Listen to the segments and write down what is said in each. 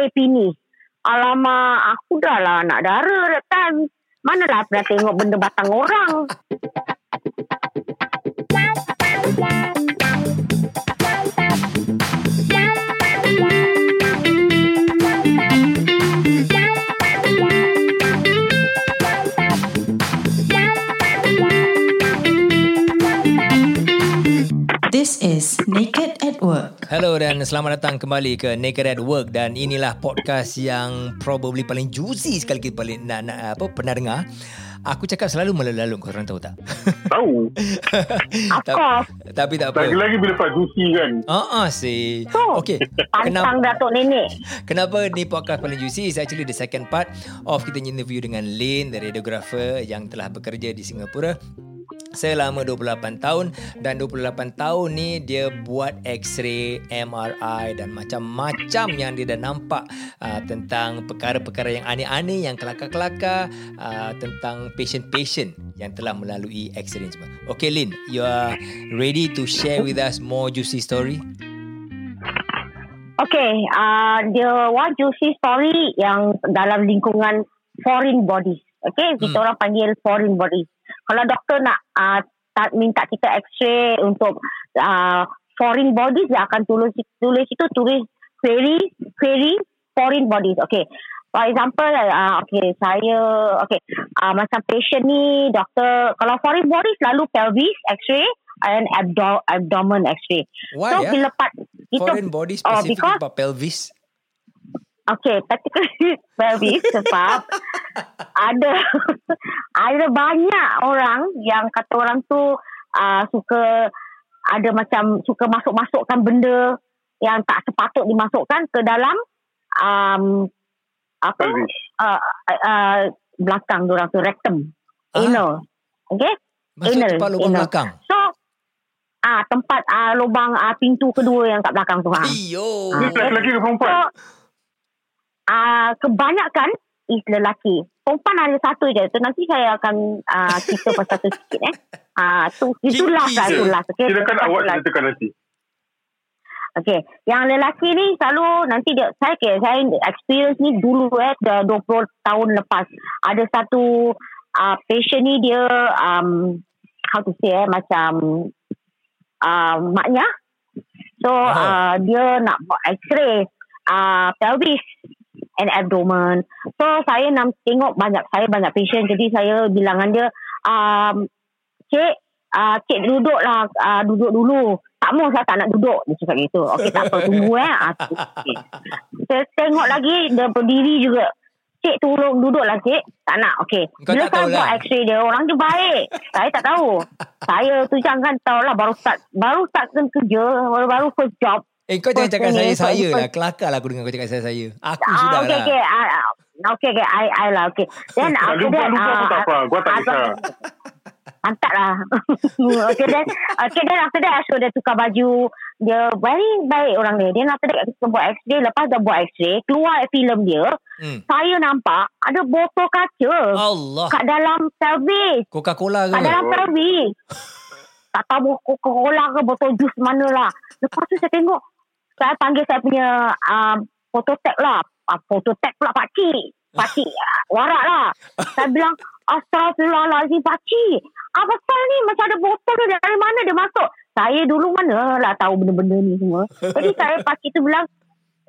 X-ray penis. Alamak, aku dah lah nak darah that time. Manalah pernah tengok benda batang orang. Hello dan selamat datang kembali ke Naked at Work dan inilah podcast yang probably paling juicy sekali kita paling nak, nak apa pernah dengar. Aku cakap selalu melalu-lalu korang tahu tak? Tahu. Course. Tapi tak apa. Lagi-lagi bila Pak Jusi kan. Ah ah si. So, Okey. Pantang Kenapa Datuk Nenek. kenapa ni podcast paling juicy? Is actually the second part of kita interview dengan Lin, the radiographer yang telah bekerja di Singapura selama 28 tahun dan 28 tahun ni dia buat x-ray, MRI dan macam-macam yang dia dah nampak uh, tentang perkara-perkara yang aneh-aneh yang kelakar-kelakar uh, tentang patient-patient yang telah melalui x-ray ni semua. Okay Lin, you are ready to share with us more juicy story? Okay, uh, dia one juicy story yang dalam lingkungan foreign bodies. Okay, kita Hmm. orang panggil foreign bodies. Kalau doktor nak uh, minta kita x-ray untuk uh, foreign bodies, dia akan tulis tulis itu tulis query query foreign bodies. Okay. For example, uh, okay, saya, okay, uh, macam patient ni, doktor, kalau foreign bodies selalu pelvis x-ray and abdo- abdomen x-ray. Why so, ya? bila part, itu, Foreign body Oh, specific because- about pelvis. Okay, particularly pelvis sebab ada ada banyak orang yang kata orang tu uh, suka ada macam suka masuk-masukkan benda yang tak sepatut dimasukkan ke dalam um, apa Pelvis. uh, uh, belakang orang tu rectum Ah. anal okay Masuk Anal, tempat lubang anal. belakang. so ah tempat ah lubang ah pintu kedua yang kat belakang tu ha Iyo. Ah. lelaki ke So, perempuan? uh, kebanyakan is lelaki. Perempuan ada satu je. Tu nanti saya akan uh, cerita pasal tu sikit eh. Ah, tu itu lah, itu last. Okay? Silakan awak ceritakan nanti. Okay. Yang lelaki ni selalu nanti dia saya okay, saya experience ni dulu eh dah 20 tahun lepas. Ada satu uh, patient ni dia um, how to say eh macam uh, maknya. So Oh. uh, dia nak buat x-ray uh, pelvis and abdomen. So saya nak tengok banyak saya banyak patient jadi saya bilang dengan dia um, cik uh, cik duduklah uh, duduk dulu. Tak mau saya tak nak duduk dia cakap gitu. Okey tak apa tunggu eh. Ah, okay. Saya tengok lagi dia berdiri juga. Cik tolong duduklah cik. Tak nak. Okey. Bila tak saya buat x-ray dia orang dia baik. saya tak tahu. saya tu jangan tahu lah baru start baru start kerja baru baru first job. Eh kau jangan cakap saya saya lah. Kelakar lah aku dengar kau cakap saya saya. Aku Ah, sudah okay, lah. okay. Ah, ah, okay, okay. I, I lah, okay. Then after that, lupa-lupa pun tak apa. Gua tak ah, kisah. Mantap lah. okay, then, okay, then after that, Ashur dia tukar baju. Dia very baik orang dia. Then after that, kita buat x-ray. Lepas dah buat x-ray, keluar filem dia. Hmm. Saya nampak ada botol kaca Allah. kat dalam pelvis. Coca-Cola ke? Kat dalam Oh. pelvis. Tak tahu Coca-Cola ke botol jus mana lah. Lepas tu saya tengok. Saya panggil saya punya uh, phototag lah. Uh, phototag pula pakcik. Pakcik uh, warak lah. Saya bilang, Astagfirullahaladzim pakcik. Apa pasal ni? Macam ada botol ni dari mana dia masuk? Saya dulu mana lah tahu benda-benda ni semua. Jadi saya pakcik tu bilang,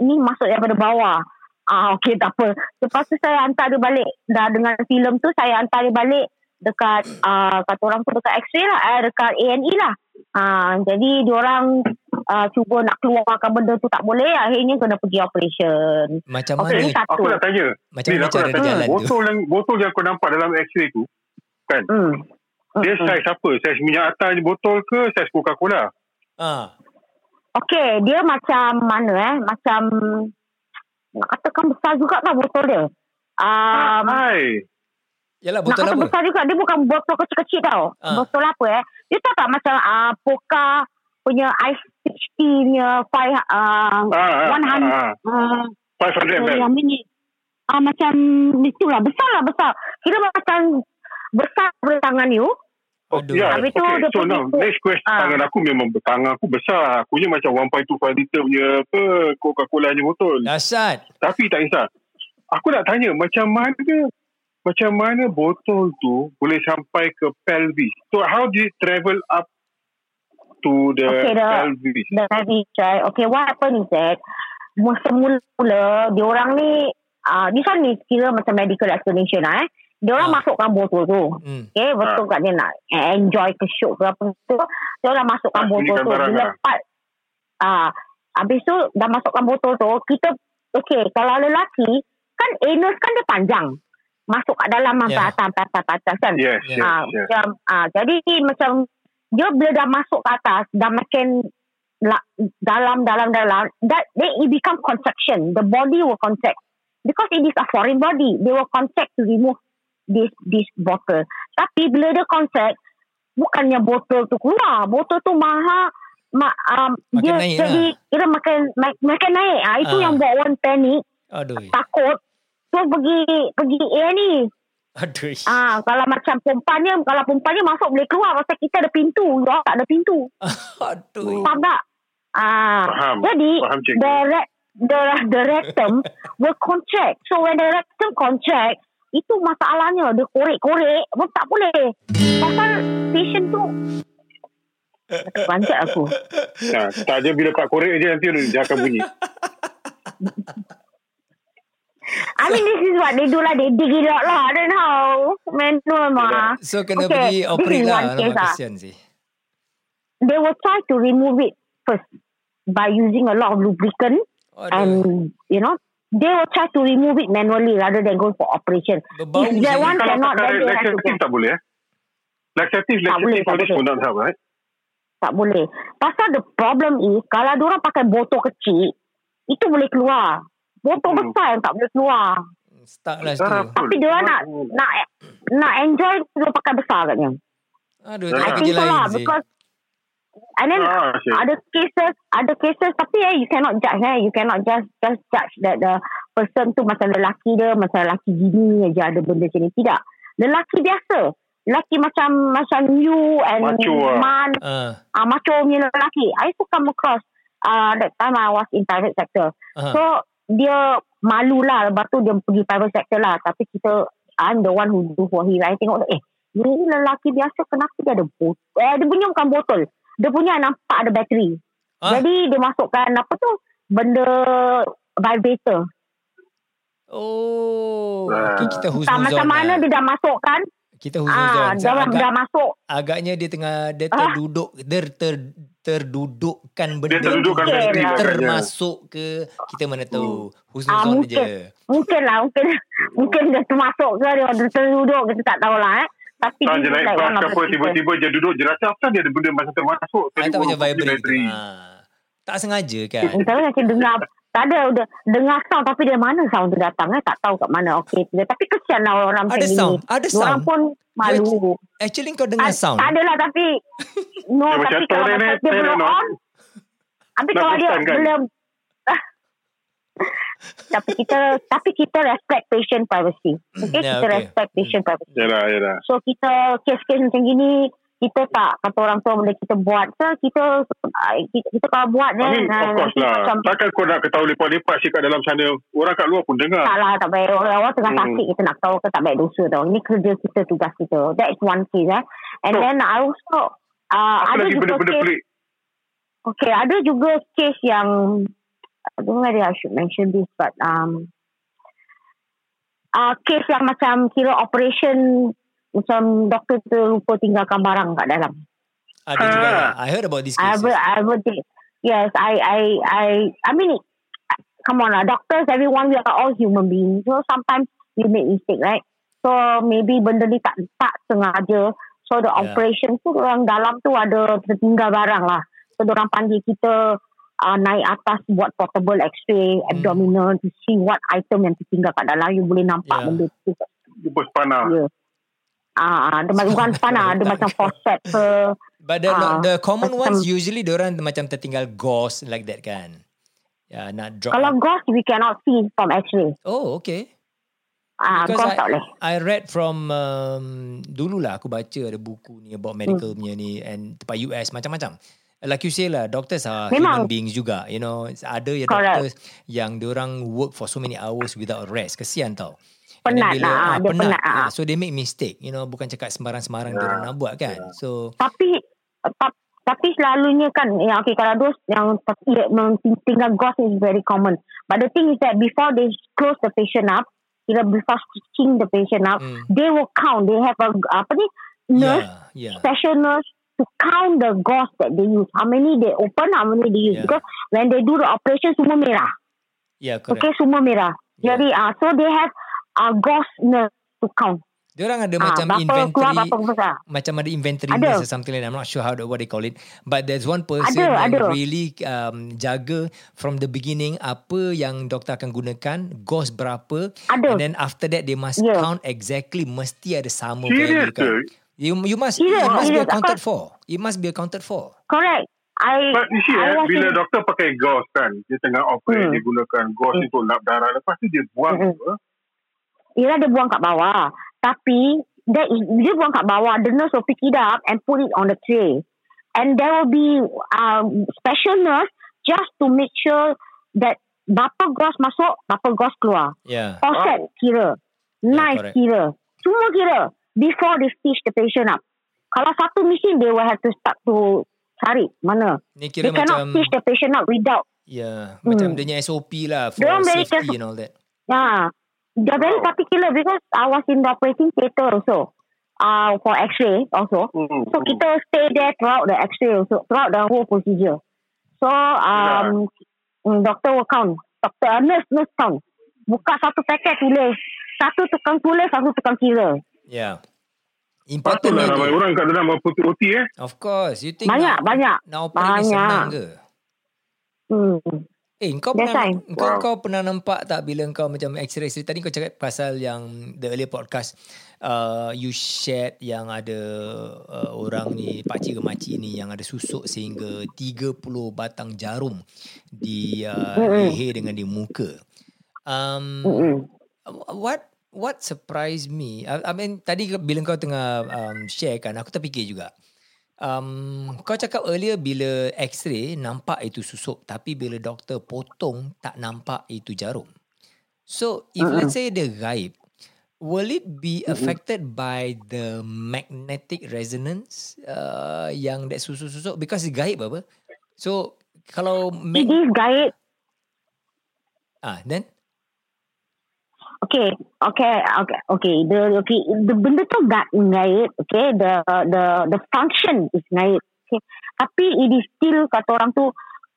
ni masuk daripada bawah. Ah okey tak apa. Lepas tu saya hantar dia balik. Dah dengan filem tu saya hantar dia balik dekat uh, kata orang tu dekat X-ray lah, eh, dekat A&E lah. Uh, jadi diorang uh, cuba nak keluarkan benda tu tak boleh, akhirnya kena pergi operation. Macam Okey, mana? satu. Aku nak tanya. Macam Ni mana cara nak dia tanya. jalan tu? Botol yang botol yang kau nampak dalam X-ray tu, kan? Hmm. Dia Hmm. saiz apa? Saiz minyak atas ni botol ke saiz Coca-Cola? Ah. Okey, dia macam mana eh? Macam nak katakan besar juga lah botol dia. Um, Hai. Yalah nak botol kata apa? besar juga. Dia bukan botol kecil-kecil tau. Ah. Botol apa eh? Dia tahu tak macam uh, Poka punya ice peach tea punya five, uh, Ah, ah, 100. ah, uh, 500 ml. yang ini. Ah, macam itulah. Besar lah besar. Kira macam besar daripada tangan you. Aduh. Ya, Habis tu okay. So now, next question. Ah. Tangan aku memang tangan aku besar. Aku ni macam 1.25 liter punya apa Coca-Cola punya botol. Dahsyat. Tapi tak kisah. Aku nak tanya macam mana macam mana botol tu boleh sampai ke pelvis. So how did it travel up to the Okay, the- pelvis? the habit, right? Okay, what happened is that semula-mula dia orang ni uh, this one is kira macam medical explanation lah eh. Dia orang Ah. masukkan botol tu. Hmm. Okay, betul kat dia nak enjoy ke shoot ke apa tu. Dia orang masukkan Ah, botol bunyikan tu. Bila lah. part, ah, habis tu dah masukkan botol tu, kita, okay, kalau lelaki, kan anus kan dia panjang. Masuk kat dalam yeah. atas, atas, atas, atas kan. Yes, Yeah. yes, Ah, yes. macam, ah, jadi macam dia bila dah masuk ke atas, dah makin la, dalam, dalam, dalam, that then it become contraction. The body will contract. Because it is a foreign body, they will contract to remove this this bottle. Tapi bila dia contract, bukannya botol tu keluar, botol tu maha ma, um, Makin dia naik jadi kira makin ma- makin naik. Ah itu Ah. yang buat orang panik, Aduh. takut. So pergi pergi eh ni. Aduh. Ah kalau macam perempuannya kalau perempuannya masuk boleh keluar pasal kita ada pintu, dia tak ada pintu. Aduh. Faham tak? Ah, Faham. jadi Faham, cikgu. the re- the the rectum will contract. So when the rectum contract, itu masalahnya dia korek-korek pun tak boleh. Pasal patient tu Panjat aku. Nah, tak je bila kat korek je nanti dia akan bunyi. I mean this is what they do lah. They dig it out lah. I don't know. Manual mah. So kena Okay, pergi this operate is lah. one case Alamak ah. kesian sih. They will try to remove it first by using a lot of lubricant Aduh. and you know they will try to remove it manually rather than go for operation. Berbau If that one cannot, then they have to go. tak boleh eh? Laxative, Tak boleh, tak boleh. right? Tak boleh. Pasal the problem is kalau dia orang pakai botol kecil, itu boleh keluar. Botol besar yang tak boleh keluar. Stuck lah Ah, situ. Tapi dia orang nak nak nak enjoy dia pakai besar katnya. Aduh, I tak I ada think kerja so lah lain sih. because and then Ah, ada cases ada cases tapi eh you cannot judge eh you cannot just just judge that the person tu macam lelaki dia macam lelaki gini aja ada benda macam ni tidak lelaki biasa lelaki macam macam you and Macho lah. man Ah, uh, macho punya lelaki I used to come across uh, that time I was in private sector ah. so dia malu lah lepas tu dia pergi private sector lah tapi kita I'm the one who do for him I tengok eh dia ni lelaki biasa kenapa dia ada botol eh dia punya bukan botol dia punya nampak ada bateri Ah? jadi dia masukkan apa tu benda vibrator Oh, Ah. okay, kita husnuzon macam mana lah. dia dah masukkan Kita ah husnuzon. dia Agak, dah masuk agaknya dia tengah dia Ah. terduduk ter, ter, terdudukkan benda Dia terdudukkan lah. lah agaknya. termasuk ke kita mana tahu ah husnuzon mungkin je. mungkin lah mungkin mungkin dia termasuk ke dia dia terduduk kita tak tahulah eh tapi Tak is naik like bas ke the apa, tiba-tiba dia duduk, je rasa apa dia ada benda macam termasuk. Ah, tak macam baru vibrate. Ah. Tak sengaja kan. Tapi macam dengar tak ada udah dengar sound tapi dari mana sound tu datang eh tak tahu kat mana okey tapi kesian lah orang macam Ada sound, ada orang sound. pun malu Actually kau dengar Ah, sound. tak adalah tapi no tapi kalau macam dia belum on tapi Nak kalau dia kan? belum tapi kita tapi kita respect patient privacy okay Ya, kita okay. respect patient privacy Yalah, yalah. so kita kes-kes macam gini kita tak kata orang tua boleh kita buat so kita ah, kita, kita kalau buat I then mean, ah, of course lah. macam Takkan kau nak ketahui lepak-lepak si kat dalam sana. Orang kat luar pun dengar. tak lah tak baik orang, orang tengah Hmm. sakit kita nak tahu ke tak baik dosa tau ini kerja kita tugas kita that is one case eh and So, then I also uh, ada lagi juga benda-benda case pelik? okay ada juga case yang I don't know whether I should mention this but um uh, case yang macam kira operation macam doktor tu lupa tinggalkan barang kat dalam Ada juga Ah. lah. I heard about this I case. will, I will think, yes, I, I, I, I mean, it- come on lah, doctors, everyone, we are all human beings. So sometimes we make mistake, right? So maybe benda ni tak, tak sengaja. So the Yeah. operation tu orang dalam tu ada tertinggal barang lah. So orang panggil kita uh, naik atas buat portable x-ray Hmm. abdominal to see what item yang tertinggal kat dalam. You boleh nampak Yeah. benda tu. Dia pun panah. Ya. Ah, macam bukan panah, ada macam faucet ke. But the, Ah, the common macam- ones usually orang macam tertinggal gauze like that kan. Ya, nak drop. Kalau ghost, we cannot see from x-ray. Oh, okay. Ah, Because I, tak boleh. I read from um, dululah aku baca ada buku ni about medical punya ni and tempat US macam-macam. Like you say lah, doctors are Memang. human beings juga. You know, ada Correct. doctors yang diorang work for so many hours without rest. Kesian tau. Penat then lah, ah, dia penat, ah, ah. So they make mistake. You know, bukan cakap sembarang-sembarang yeah. diorang nak buat kan. So Tapi ta- tapi selalunya kan ya okay kalau dos yang yang tinggal ghost is very common. But the thing is that before they close the patient up, kira before stitching the patient up, Hmm. they will count. They have a apa ni nurse, yeah, yeah. special nurse to count the gauze that they use. How many they open, how many they use. Yeah. Because when they do the operation, semua merah. Yeah, correct. Okay, semua merah. Yeah. Jadi, ah, so they have a gauze nurse to count. Diorang ada Ah, macam keluar, inventory berapa besar. macam ada inventory Ada. or something like that. I'm not sure how what they call it. But there's one person Ada, yang ada. really um, jaga from the beginning apa yang doktor akan gunakan, gauze berapa. Ada. And then after that they must Yeah. count exactly mesti ada sama Serious value kan. ke? You you must Serious, it must be serious. accounted Apa- for. It must be accounted for. Correct. I, But you see, I eh, was bila in- doktor pakai gauze kan, dia tengah operate, Hmm. dia gunakan gauze Hmm. untuk lap darah. Lepas tu dia buang. Hmm. apa? Yelah dia buang kat bawah. Tapi that is, dia buang kat bawah. The nurse will pick it up and put it on the tray. And there will be um, special nurse just to make sure that berapa gauze masuk, berapa gauze keluar. Yeah. Faucet kira. Knife correct. kira. Semua kira. Before they stitch the patient up. Kalau satu mesin, they will have to start to cari mana. Ni They kira cannot macam stitch the patient up without. yeah, Hmm. macam dia punya SOP lah for Diorang safety careful. and all that. Yeah. They're very Oh. particular because I was in the operating theatre also. Uh, for x-ray also. Hmm. So kita stay there throughout the x-ray also, throughout the whole procedure. So um, mm, doctor will count. Doctor, uh, nurse, nurse count. Buka satu paket tulis. Satu tukang tulis, satu tukang kira. Yeah. Important Patutlah lagi. ramai orang kat dalam berputih-putih eh. Of course. You think Banyak, nak, banyak. nak operate Banyak. senang ke? Hmm. Eh, kau pernah why. kau Wow. kau pernah nampak tak bila kau macam X-ray X-ray tadi kau cakap pasal yang the earlier podcast uh, you shared yang ada uh, orang ni pakcik ke makcik ni yang ada susuk sehingga 30 batang jarum di uh, leher dengan di muka. Um, what what surprised me I, I mean tadi bila kau tengah um, share kan aku terfikir juga um, kau cakap earlier bila x-ray nampak itu susuk tapi bila doktor potong tak nampak itu jarum. So if Mm-mm. let's say dia gaib will it be affected by the magnetic resonance uh, yang that susuk-susuk? Because dia gaib apa? So kalau It mag- is guide. ah then Okay, okay, okay, okay. The okay, the benda tu gak ngait. Okay, the the the function is ngait. Okay, tapi it is still kata orang tu,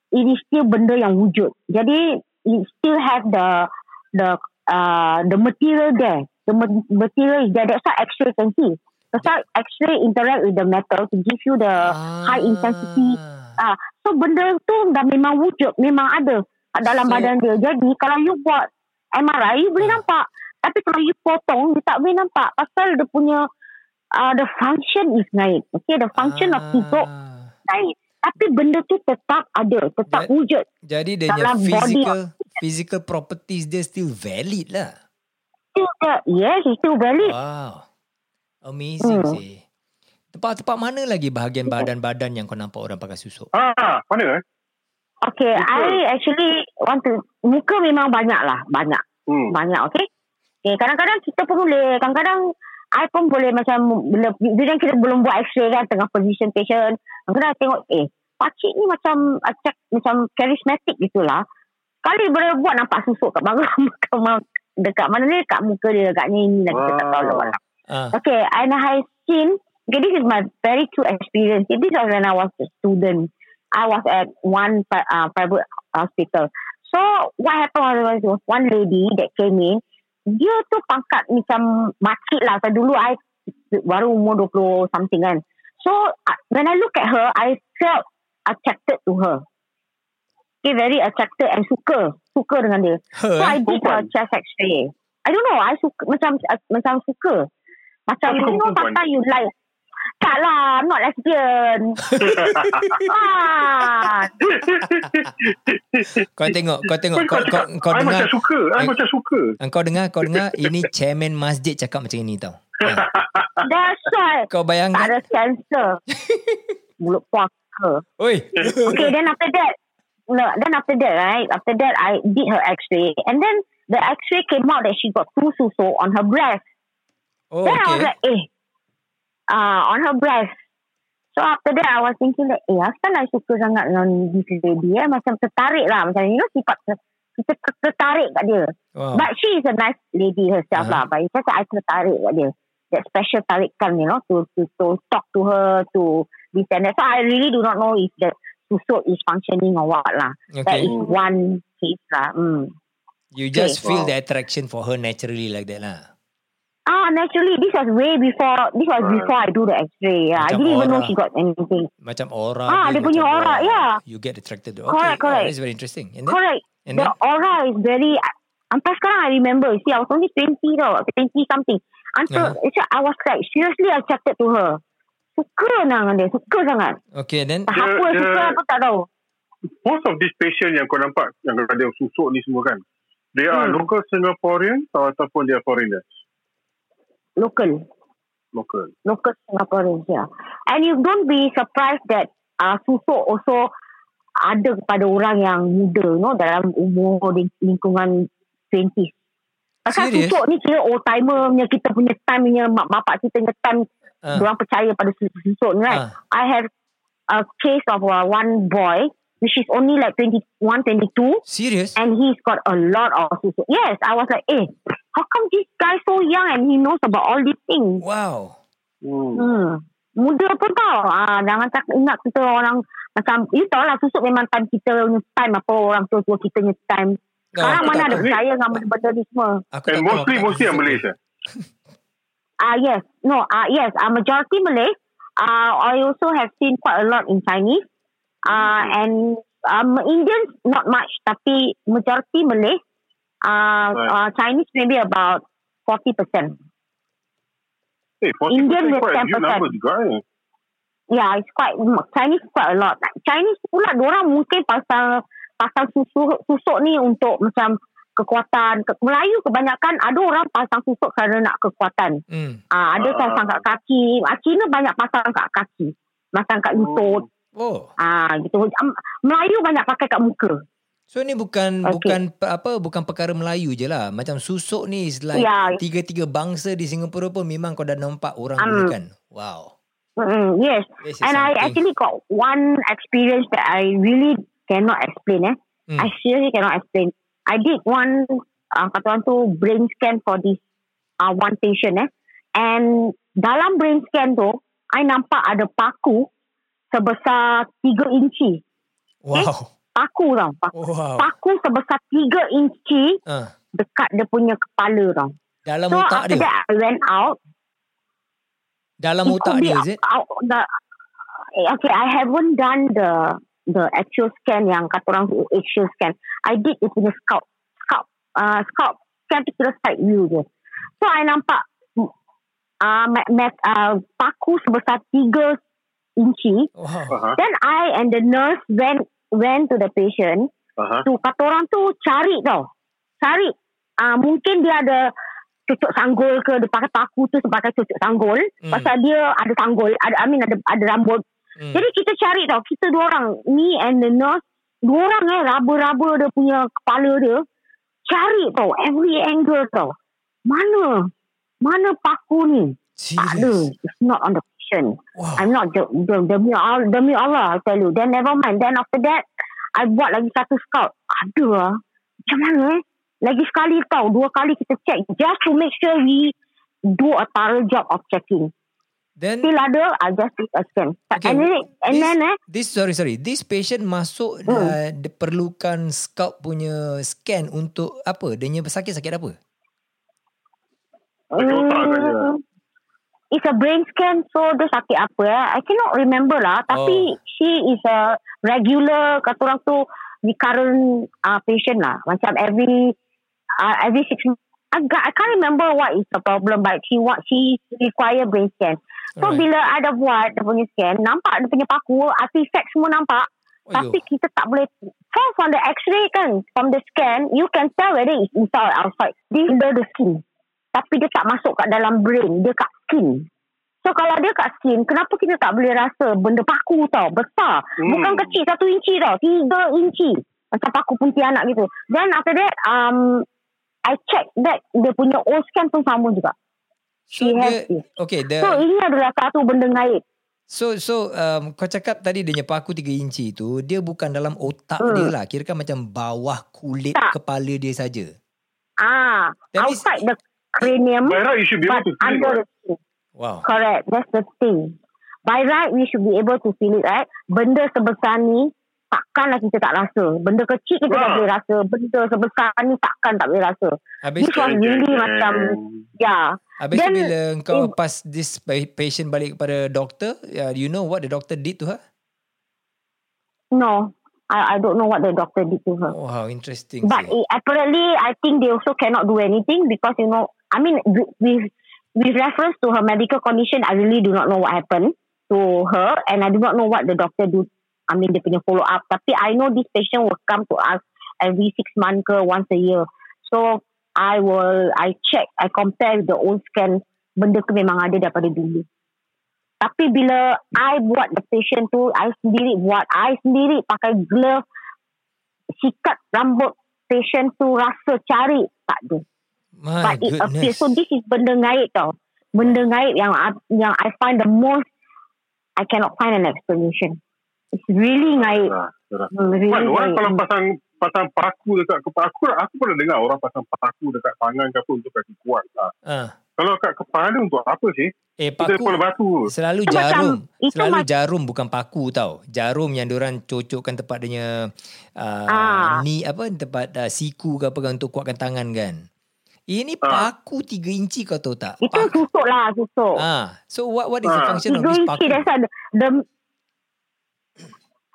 it is still benda yang wujud. Jadi it still have the the uh, the material there. The ma- material is there. That's why X-ray can see. That's why X-ray interact with the metal to give you the high intensity. Ah, so benda tu dah memang wujud, memang ada dalam So- badan dia. Jadi kalau you buat MRI, you boleh Ah. nampak. Tapi kalau you potong, you tak boleh nampak. Pasal dia punya, uh, the function is naik. Okay, the function of susuk Ah. naik. Tapi benda tu tetap ada, tetap Ja- wujud. Jadi dia punya physical physical properties dia still valid lah. Still. Yes, it's still valid. Wow. Amazing Hmm. sih. Tempat-tempat mana lagi bahagian badan-badan yang kau nampak orang pakai susuk? Ah, mana eh? Okay, Betul. I actually want to, muka memang banyak lah, banyak. Hmm. banyak okay okay kadang-kadang kita pun boleh kadang-kadang I pun boleh macam bila bila kita belum buat x-ray kan tengah position patient kadang-kadang I tengok eh pakcik ni macam uh, check, macam charismatic gitulah sekali boleh buat nampak susuk kat bawah dekat, dekat mana ni dekat muka dia agaknya ini lah kita tak tahu lah mana. Ah, Okay, and I seen, okay, this is my very true experience. This was when I was a student. I was at one uh, private hospital. So, what happened was, was one lady that came in, dia tu pangkat macam makcik lah. So, dulu I baru umur 20 something kan. So, uh, when I look at her, I felt attracted to her. Okay, very attracted and suka. Suka dengan dia. her So I eh? did a chest x-ray. I don't know. I suka macam uh, macam suka. Macam you know sometimes you like Tak lah, I'm not lesbian. ah, Kau tengok, kau tengok, kau, kau, kau I dengar. macam suka. I I- macam suka. Kau dengar, kau dengar. Ini chairman masjid cakap macam ini tau. Ha. that's right. Kau Tak bayangkan. ada sensor. Mulut puaka. Oi. Okay, then after that, no, then after that, right? After that, I did her X-ray, and then the X-ray came out that she got two suso on her breast. Oh, then I was okay. like, eh, uh, on her breast. So after that, I was thinking that, eh, asal I suka sangat dengan this lady, eh? Macam tertarik lah. Macam, you know, sifat kita ter- tertarik kat dia. Wow. But she is a nice lady herself Uh-huh. lah. But it's just that I tertarik kat dia. That special tarikan, you know, to, to, to talk to her, to this and that. So I really do not know if the susuk is functioning or what lah. That Okay. is one case lah. Mm. You just Okay. feel Wow. the attraction for her naturally like that lah. Ah, naturally, this was way before, this was before I do the x-ray. Yeah. I Macam didn't even know aura. she got anything. Macam aura. Ah, dia punya macam, aura, wow, yeah. You get attracted. Okay. Correct, Oh, correct. that's very interesting. And then, Correct. and the then aura is very sampai sekarang I remember you see I was only 20 tau 20 something until Uh-huh. uh I was like seriously attracted to her suka dengan dia suka sangat okay, then tak Dia- apa dia- suka apa tak tahu Most of these patient yang kau nampak, yang ada susuk ni semua kan, they are Hmm. local Singaporean atau ataupun they are foreigners? Local Local. local Singaporeans yeah and you don't be surprised that uh, susuk also ada kepada orang yang muda you know dalam umur ling- lingkungan 20s Pasal Serious? susuk ni kira old timer punya kita punya time punya mak bapak kita punya time ah, Diorang percaya pada susuk ni right. ah, I have a case of uh, one boy which is only like 21, 22 serious? and he's got a lot of. Yes, I was like, eh, how come this guy so young and he knows about all these things? Wow. Hmm. Hmm. Muda pun tau. Ah, jangan tak ingat kita orang macam, you tahu lah susuk memang time kita punya time apa orang tua-tua kita punya time. No, Sekarang mana tak ada percaya dengan benda-benda ni semua. Aku And mostly, mostly yang. Malaysia. Ah yes, no, ah yes, ah majority Malay. Ah I also have seen quite a lot in Chinese. Ah and um Indians not much, tapi majority Malay. Ah Right. uh, Chinese maybe about forty percent. Eh, 40% Indian with quite a huge 10%. number juga eh. Yeah, it's quite Chinese quite a lot. Chinese pula orang mungkin pasal pasang susuk susuk ni untuk macam kekuatan. Ke, Melayu kebanyakan ada orang pasang susuk kerana nak kekuatan. Hmm. Ah, ada Ah. pasang kat kaki. Ah, Cina banyak pasang kat kaki. Pasang kat lutut. Oh. Ah, gitu. Am- Melayu banyak pakai kat muka. So ni bukan Okay. bukan apa bukan perkara Melayu je lah. Macam susuk ni is like Ya. tiga-tiga bangsa di Singapura pun memang kau dah nampak orang Um, gunakan. Wow. Mm, yes. And I something. actually got one experience that I really cannot explain. Eh. Hmm. I seriously cannot explain. I did one, uh, kata orang tu, brain scan for this uh, one patient. Eh. And dalam brain scan tu, I nampak ada paku sebesar 3 inci. Wow. Paku tau. Paku, Wow. paku sebesar 3 inci Ah. dekat dia punya kepala tau. Dalam so otak after dia. that, I went out. Dalam It otak dia is it? out the, eh, okay, I haven't done the the actual scan yang kata orang tu actual scan. I did dia punya scalp scalp uh, scalp scan tu kira side view je. So I nampak uh, mat, mat, uh, paku sebesar 3 inci. Wow. Aha. Then I and the nurse went went to the patient Aha. tu kata orang tu cari tau. Cari. Uh, mungkin dia ada cucuk sanggul ke dia pakai paku tu sebagai cucuk sanggul Hmm. pasal dia ada sanggul ada I mean ada ada rambut Hmm. jadi kita cari tau kita dua orang me and the nurse dua orang eh raba-raba dia punya kepala dia cari tau every angle tau mana mana paku ni tak ada it's not on the patient Wow. I'm not de- demi Allah demi Allah I tell you. Then never mind. Then after that I buat lagi satu scout. Ada lah macam mana eh? Lagi sekali tau. Dua kali kita check. Just to make sure we do a thorough job of checking. Then still ada I just did a scan. Okay, and then and this- then eh? this sorry sorry. This patient masuk Hmm. uh, dia perlukan scalp punya scan untuk apa? Dia punya sakit-sakit apa? Sakit otak agaknya. It's a brain scan So dia sakit apa eh? I cannot remember lah Tapi Oh. She is a Regular Kata orang tu Recurrent uh, Patient lah Macam every uh, Every six agak I can't remember what is the problem but she what she require brain scan. So Alright. bila ada buat dia punya scan, nampak dia punya paku, artifact semua nampak. Oh, Tapi yo. kita tak boleh From from the x-ray kan From the scan You can tell whether it's inside or outside Dia under the skin Tapi dia tak masuk kat dalam brain Dia kat skin So kalau dia kat skin Kenapa kita tak boleh rasa Benda paku tau Besar Hmm. Bukan kecil Satu inci tau Tiga inci Macam paku puntianak gitu Then after that um, I check that Dia punya old scan pun sama juga So She dia has okay So the ini adalah satu benda gaib so so um, kau cakap tadi dia paku 3 inci tu dia bukan dalam otak Hmm. dia lah. Kira kan macam bawah kulit Tak. kepala dia saja. Ah, That means- Outside the cranium By right, you should be able But to feel it. under the skin Wow. Correct. That's the thing. By right, we should be able to feel it, right? Benda sebesar ni, takkanlah kita tak rasa. Benda kecil kita tak boleh rasa. Benda sebesar ni takkan tak boleh rasa. Habis This was really macam, ya. habis then- bila kau in- pass this pa- patient balik kepada doktor, uh, you know what the doctor did to her? No, I, I don't know what the doctor did to her. Oh, how interesting. But it, apparently, I think they also cannot do anything because, you know, I mean, with, with reference to her medical condition, I really do not know what happened to her and I do not know what the doctor do. I mean, dia punya follow up. Tapi I know this patient will come to us every six months ke once a year. So, I will, I check, I compare the old scan, benda tu memang ada daripada dulu. Tapi bila I buat the patient tu, I sendiri buat, I sendiri pakai glove, sikat rambut patient tu rasa cari tak ada. My But it appears. goodness. So this is benda gaib tau. Benda gaib yang I- yang I find the most I cannot find an explanation. It's really gaib. Betul. Hmm, really orang kalau pasang pasang paku dekat kepala aku aku pernah dengar orang pasang paku dekat tangan ke apa untuk kasi kuat lah. Ah. Kalau kat kepala untuk apa sih? Eh Kita paku kepala batu. selalu Itu macam- jarum. itu Selalu macam- jarum bukan paku tau. Jarum yang diorang cocokkan tempat dia uh, Ah. ni apa tempat uh, siku ke apa kan untuk kuatkan tangan kan. Ini Ah. paku 3 inci kau tahu tak? Itu Paku. susuk lah, susuk. Ah, so what what is the Ah. function of this inci paku? that's why the, the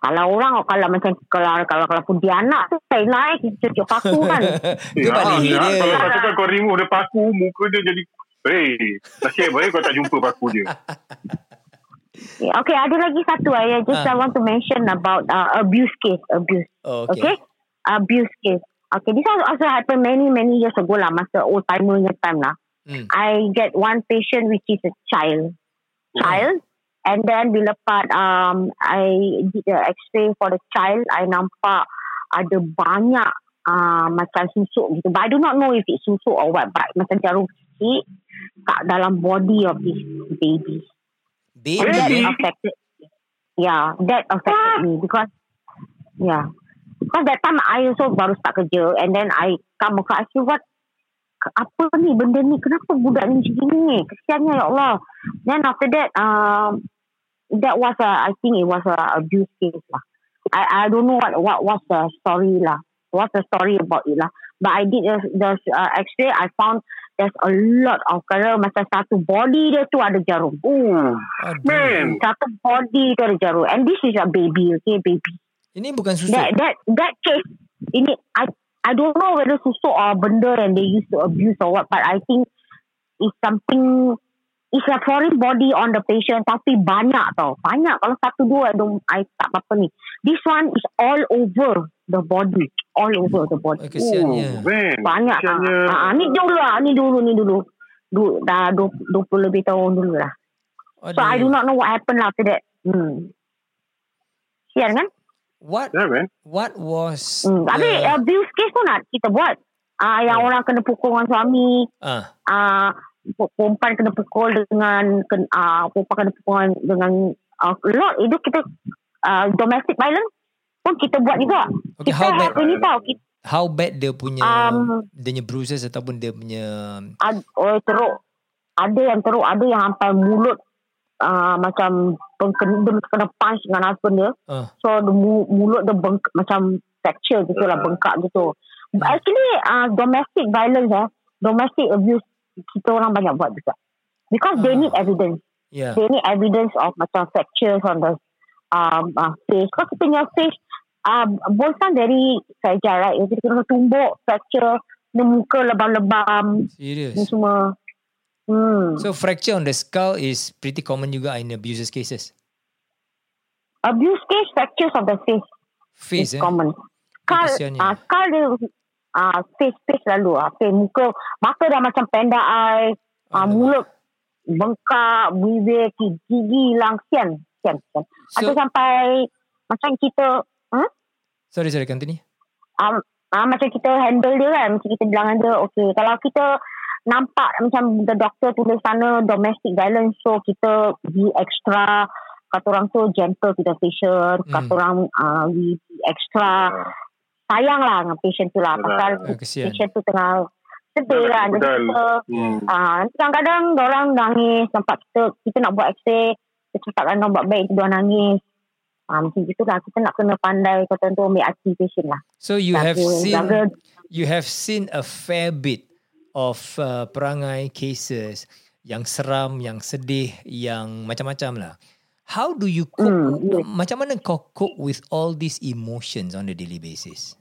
kalau orang kalau macam kalau kalau kalau puntianak tu saya naik kita cucuk paku kan. Dia balik Ah, dia. Kalau kau cakap kau remove dia paku, muka dia jadi Hey, nasib baik kau tak jumpa paku dia. Yeah, okay, ada lagi satu I just Ah. I want to mention about uh, abuse case, abuse. Oh, Okay. okay. Abuse case. Okay, this also also happened many many years ago lah, masa old timer time lah. Hmm. I get one patient which is a child, child, and then bila part um I did the X-ray for the child, I nampak ada banyak uh, macam susuk gitu. But I do not know if it's susuk or what, but macam jarum kecil kat dalam body of this baby. Baby. And that affected Yeah, that affected me because yeah. Because that time I also baru start kerja. And then I come across say what? Apa ni? Benda ni? Kenapa budak ni macam gini? Kesiannya ya Allah. Then after that um that was a I think it was a abuse case lah. I I don't know what what was the story lah. What's the story about it lah. But I did the, the uh, x-ray I found there's a lot of kerana macam satu body dia tu ada jarum. Oh, Aduh. man. satu body tu ada jarum. And this is a baby okay? Baby Ini bukan susuk. that that that case ini I I don't know whether susuk or benda and they used to abuse or what but I think it's something it's a foreign body on the patient tapi banyak tau banyak kalau satu dua I don't I tak apa ni this one is all over the body all over the body Oh. Oh, man. banyak Kesiannya. ah, ah, ni dulu lah ni dulu ni dulu du, dah 20, 20 lebih tahun dulu lah so I do not know what happened after that hmm. Sian kan What Yeah, man. what was Hmm. Habis the- abuse case pun nak kita buat. Ah yang Hmm. orang kena pukul dengan suami, ah ah perempuan kena pukul dengan ken, ah perempuan kena pukul dengan ah lot itu kita ah domestic violence pun kita buat juga. Okay, kita how bad- have ini tau. Kita, how bad dia punya Um, dia punya bruises ataupun dia punya oh, teruk. Ada yang teruk, ada yang sampai mulut ah macam pengken, dia kena punch dengan husband dia. ah So the mu, mulut dia bengk, macam fracture gitu lah, bengkak gitu. Actually uh, domestic violence eh, domestic abuse kita orang banyak buat juga. Because they Ah. need evidence. yeah. They need evidence of macam fractures on the um, uh, face. Because kita punya face um, both kan very fragile right. Kita kena tumbuk, fracture, muka lebam-lebam. Ni Serius. semua. Hmm. So fracture on the skull is pretty common juga in abusers cases. Abuse case, fractures of the face Face is eh. common. Skull, kesiannya. uh, skull dia uh, face, face selalu. Uh, face, muka, mata dah macam panda eye. Uh, Alamak. mulut bengkak, bibir, gigi, hilang. Sian. Sian, sian. So, Ada sampai macam kita, hmm? sorry, sorry, continue. um, uh, macam kita handle dia kan macam kita bilang dia okay kalau kita nampak macam the doctor tulis sana domestic violence so kita be extra kata orang tu gentle to the patient Hmm. kata orang uh, we be extra sayang lah dengan patient tu lah Betul. pasal Ah, kesian. patient tu tengah sedih Betul, kan jadi kita Hmm. Nanti kadang-kadang orang nangis nampak kita kita nak buat x-ray kita cakap dengan orang buat baik dia nangis ah, macam gitu lah kita nak kena pandai kata tu ambil hati patient lah So you have Jaga- seen jaga- you have seen a fair bit of uh, perangai cases yang seram, yang sedih, yang macam-macam lah. How do you cope? Hmm, yes. Macam mana kau cope with all these emotions on a daily basis?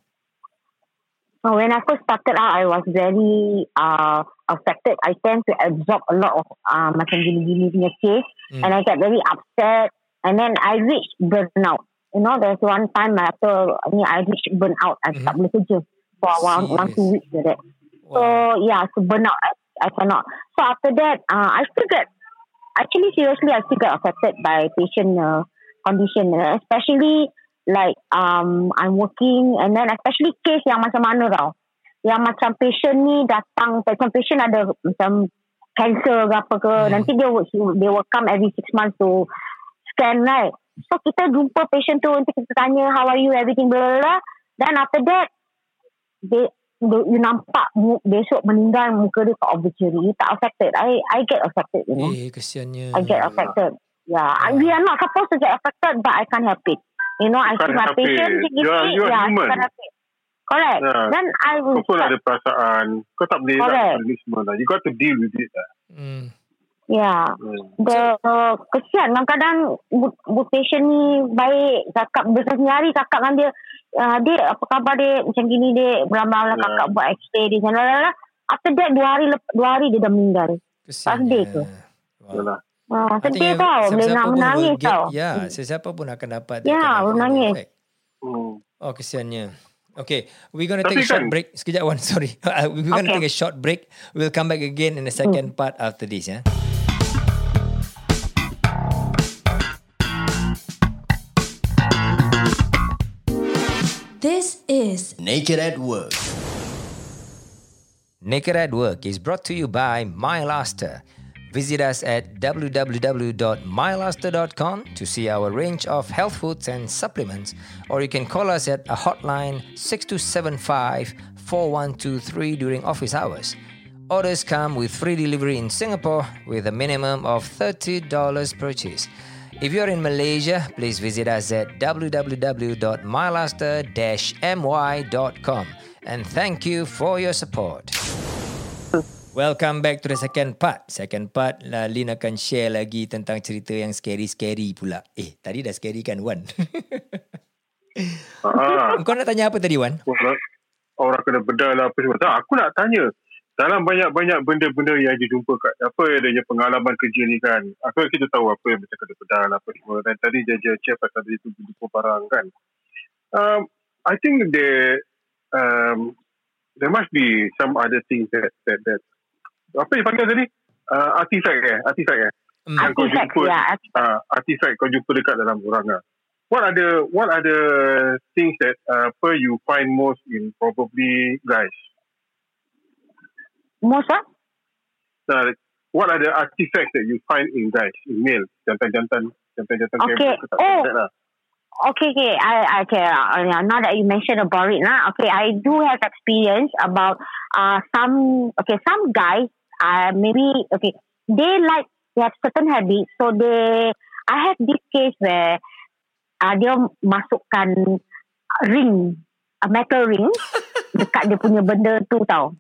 Oh, when I first started out, I was very uh, affected. I tend to absorb a lot of uh, macam gini-gini punya case. Hmm. And I get very upset. And then I reach burnout. You know, there's one time after ni I reach burnout. I tak boleh kerja for one, one, two weeks like that. So, yeah, so burnout. I, I cannot. So, after that, uh, I still get, actually, seriously, I still get affected by patient uh, condition. Uh, especially, like, um, I'm working and then especially case yang macam mana tau. Yang macam patient ni datang, macam patient ada macam cancer ke apa ke. Hmm. Nanti dia they will come every six months to scan, right? So, kita jumpa patient tu, nanti kita tanya, how are you, everything, blah, blah, blah. Then after that, they you nampak besok meninggal muka dia kat obituary tak affected I I get affected you know Eh, kesiannya. I get affected yeah I, we are not supposed to get affected but I can't help it you know I see my patient You are- you are yeah I human. can't help it correct Yeah. then I will Kau pun start, ada perasaan. Kau tak boleh Correct. nak ni semua lah. You got to deal with it lah. Hmm. Yeah Hmm. the uh, kesian kadang-kadang bu, bu patient ni baik cakap bersama hari cakap dengan dia uh, dia apa khabar dia macam gini dia beramai-ramai Ya. kakak buat x-ray dia macam lalala. after that dua hari lep- dua hari dia dah meninggal Kesiannya. Sedih ke? Wow. Yalah. Ah, sedih tau. Boleh nak menangis get- tau. Ya, sesiapa pun akan dapat. Ya, kind of menangis. Hmm. Oh, kesiannya. Okay, we're going to take a short kan- break. Sekejap, Wan. Sorry. we're going to Okay. take a short break. We'll come back again in the second part after this. Yeah. Naked at Work. Naked at Work is brought to you by MyLaster. Visit us at www.mylaster.com to see our range of health foods and supplements, or you can call us at a hotline 6275 4123 during office hours. Orders come with free delivery in Singapore with a minimum of $30 purchase. If you're in Malaysia, please visit us at www.mylaster-my.com. And thank you for your support. Welcome back to the second part. Second part, lah, Lin akan share lagi tentang cerita yang scary-scary pula. Eh, tadi dah scary kan, Wan? Ah, Kau nak tanya apa tadi, Wan? orang, orang kena bedah lah apa semua. Tak, aku nak tanya. Dalam banyak-banyak benda-benda yang dia jumpa kat apa dia pengalaman kerja ni kan. Aku kita tahu apa yang macam kena bedah lah apa semua. Dan tadi dia je chef pasal dia tu jumpa barang kan. Um, I think there um, there must be some other things that that that apa yang panggil tadi? Uh, artifact eh? Artifact eh? Hmm. Yang kau jumpa, ya. artifact. uh, artifact kau jumpa dekat dalam orang lah. What are the what are the things that uh, per you find most in probably guys? Most ah? Uh, what are the artifacts that you find in guys, in male, jantan-jantan, jantan-jantan Okay. Oh. lah. Okay, okay. I, I okay. Uh, yeah, now that you mentioned about it, nah, okay, I do have experience about uh some okay some guys uh maybe okay they like they have certain habits, so they I have this case where uh, dia masukkan ring a metal ring dekat dia punya benda tu tau.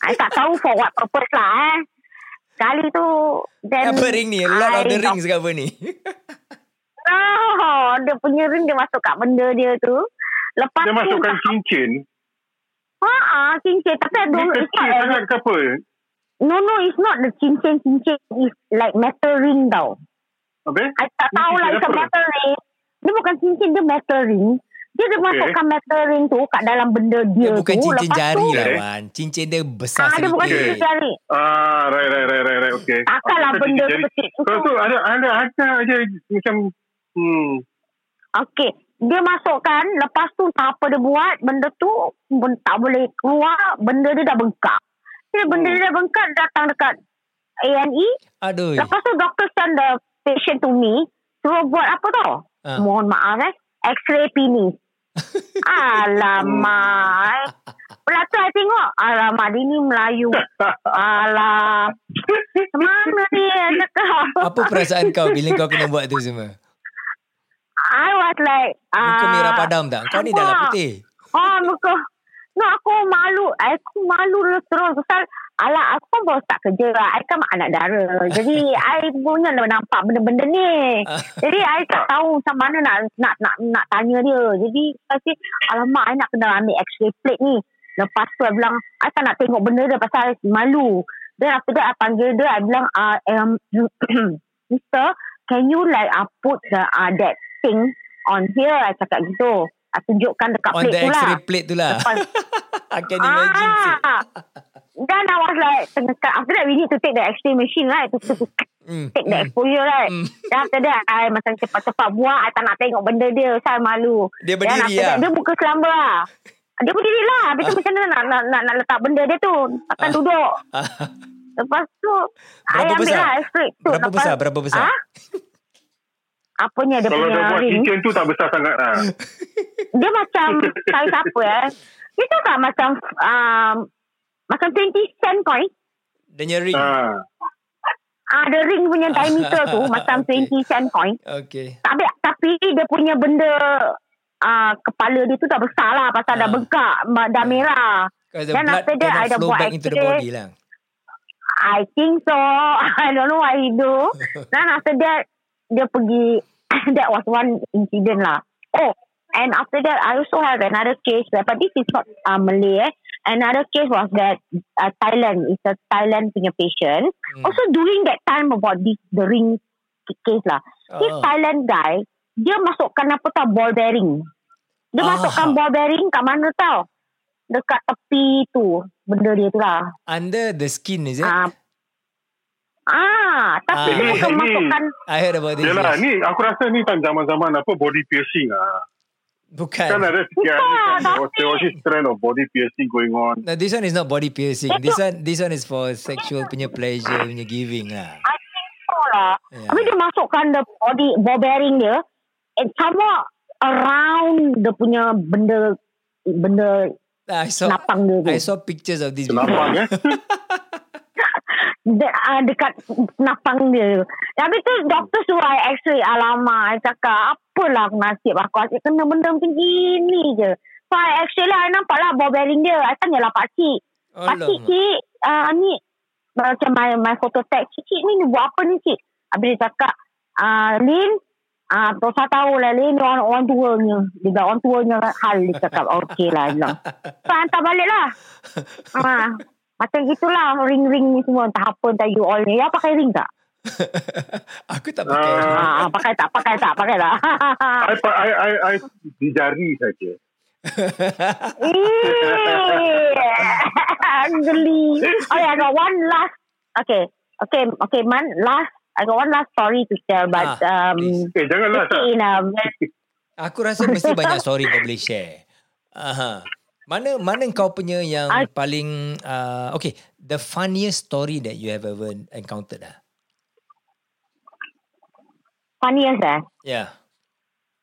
I tak tahu for what purpose lah eh. Kali tu then Apa ring ni? Lord of the I- Rings ke apa ni? Oh, dia punya ring dia masuk kat benda dia tu. Lepas Dia tu masukkan cincin, Ah, ah, cincin. Tapi I Dia don't know. It's kecil sangat ke apa? no, no, it's not the cincin-cincin. It's like metal ring tau. Habis? I tak tahu lah it's a metal ring. Dia bukan cincin, dia metal ring. Dia dia masukkan metal ring tu kat dalam benda dia, Dia bukan tu. cincin Lepas jari tu, lah Okay. Wan. Cincin dia besar Ah, dia bukan cincin jari. Ah, right, right, right, right, right. Okay. Takkanlah benda jadi- kecil tu. Kalau tu ada, ada, ada aja macam, hmm. Okey. Dia masukkan, lepas tu tak apa dia buat, benda tu ben- tak boleh keluar, benda dia dah bengkak. Jadi benda Hmm. dia dah bengkak, datang dekat A&E. Aduh. Lepas tu doktor send the patient to me, suruh buat apa tau? Ah. Mohon maaf eh, x-ray penis. Alamak. Pula tu I tengok, alamak dia ni Melayu. Alah. Mana dia cakap? Apa perasaan kau bila kau kena buat tu semua? I was like... Muka ah, merah padam tak? Kau ni dah lah putih. Oh, muka. No, aku malu. Aku malu terus terus. Pasal, alah, aku kan baru start kerja. I kan anak dara. Jadi, I punya lah nampak benda-benda ni. Jadi, I tak tahu macam mana nak nak nak, nak tanya dia. Jadi, kasi, alamak, I nak kena ambil x-ray plate ni. Lepas tu, I bilang, I tak nak tengok benda dia pasal I malu. Then, after that, I panggil dia. I bilang, uh, um, Mister, can you like uh, put the, uh, that thing on here? I cakap gitu. I tunjukkan dekat On plate the tu lah. x-ray plate tu lah. Lepas, I can imagine. ah, then I was like, tengah, after that we need to take the x-ray machine right to, to, to Hmm. take the exposure right. Hmm. Then after that, I macam cepat-cepat buat, I tak nak tengok benda dia, saya malu. Dia Then berdiri after lah. that, dia buka selamba lah. Dia berdiri lah. Habis tu macam mana nak, nak, nak, nak letak benda dia tu. Takkan Ah. duduk. Ah, Lepas tu, Berapa I ambil besar? lah x-ray tu. Berapa Lepas- besar? Berapa besar? Ah? Apanya dia Kalau punya dah buat ring. cincin tu tak besar sangat lah. dia macam saiz apa eh? Dia tu tak macam um, macam 20 cent coin. Dia punya ring. Ah. Ah, the ring punya diameter tu macam Okay. 20 cent coin. Okay. Tapi, tapi dia punya benda uh, kepala dia tu dah besar lah pasal dah Ah. bengkak, dah merah. Blood after that, I dah buat back into the X-ray. body lah. I think so. I don't know what he do. Then after that, dia pergi, that was one incident lah. Oh, and after that, I also have another case, where, but this is not uh, Malay eh. Another case was that uh, Thailand, it's a Thailand punya patient. Hmm. Also during that time about this, the ring case lah. This Oh. Thailand guy, dia masukkan apa tau, ball bearing. Dia Ah. masukkan ball bearing kat mana tau? Dekat tepi tu, benda dia tu lah. Under the skin is it? Ah, ah tapi Ah. dia bukan Ni- masukkan I heard about this. Yelah, yes. ni aku rasa ni kan zaman-zaman apa body piercing ah. Bukan. Kan ada sikit Bukan, kan tapi- there was this trend of body piercing going on. No, this one is not body piercing. This one, this one is for sexual punya pleasure punya giving lah. I think so lah. Yeah. Tapi dia masukkan the body ball bearing dia and sama around dia punya benda benda I saw, napang dia. I saw pictures of this. Before. eh? de, uh, dekat napang dia. Habis tu doktor suruh I x-ray. Alamak, I cakap apalah nasib aku. Asyik kena benda macam gini je. So I x-ray lah, I nampak lah ball bearing dia. I tanya lah pakcik. Pakcik, Alamak. cik, uh, ni macam my, my photo tag. Cik, cik ni buat apa ni cik? Habis dia cakap, uh, Lin, Ah, uh, saya tahu lah Lin orang, orang tuanya. Dia bilang orang tuanya hal dia cakap okey lah. Bilang. So hantar balik lah. ah, macam gitulah ring-ring ni semua. Entah apa entah you all ni. Ya pakai ring tak? Aku tak pakai. Ah. Ah, pakai tak? Pakai tak? Pakai tak? I, I, I, I, di jari saja. Geli. Okay, I got one last. Okay, okay, okay, man. Last, I got one last story to tell, but Ah, um, it's in a very Aku rasa mesti banyak story kau boleh share. Aha. Mana mana kau punya yang I- paling uh, okay, the funniest story that you have ever encountered ah. funniest eh. Yeah.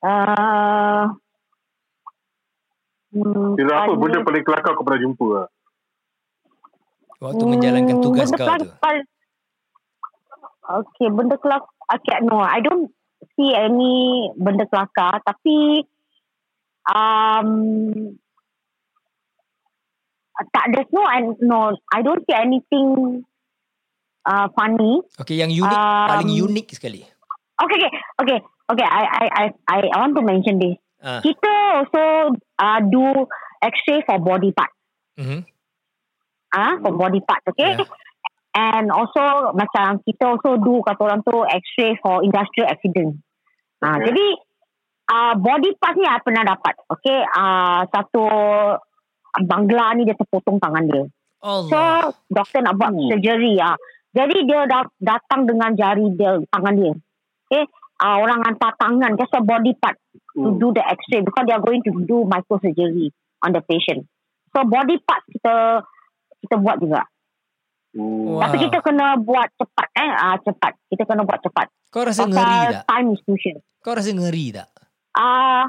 Uh, hmm, Bila apa funniest. benda paling kelakar kau pernah jumpa lah. Waktu menjalankan tugas kau tu. kelakar- Okay, benda kelakar. Okay, no, I don't see any benda kelakar. Tapi, um, tak, there's no, and no, I don't see anything uh, funny. Okay, yang unik Um, paling unik sekali. Okay, okay, okay, okay. I, I, I, I, want to mention this. Ah. Kita also uh, do X-ray for body part. Mhm. Ah, for body part, okay? Yeah. And also macam kita also do kata orang tu X-ray for industrial accident. Ah, Okay. jadi uh, body part ni I pernah dapat, okay? Ah, satu bangla ni dia terpotong tangan dia. So Allah. doktor nak buat Hmm. surgery ah. Jadi dia da- datang dengan jari dia tangan dia. Okay, uh, orang hantar tangan just a body part to Hmm. do the x-ray because they are going to do microsurgery on the patient. So body part kita kita buat juga. Hmm. Wow. Tapi kita kena buat cepat eh ah cepat. Kita kena buat cepat. Kau rasa ngeri tak? time is crucial. Kau rasa ngeri tak? Ah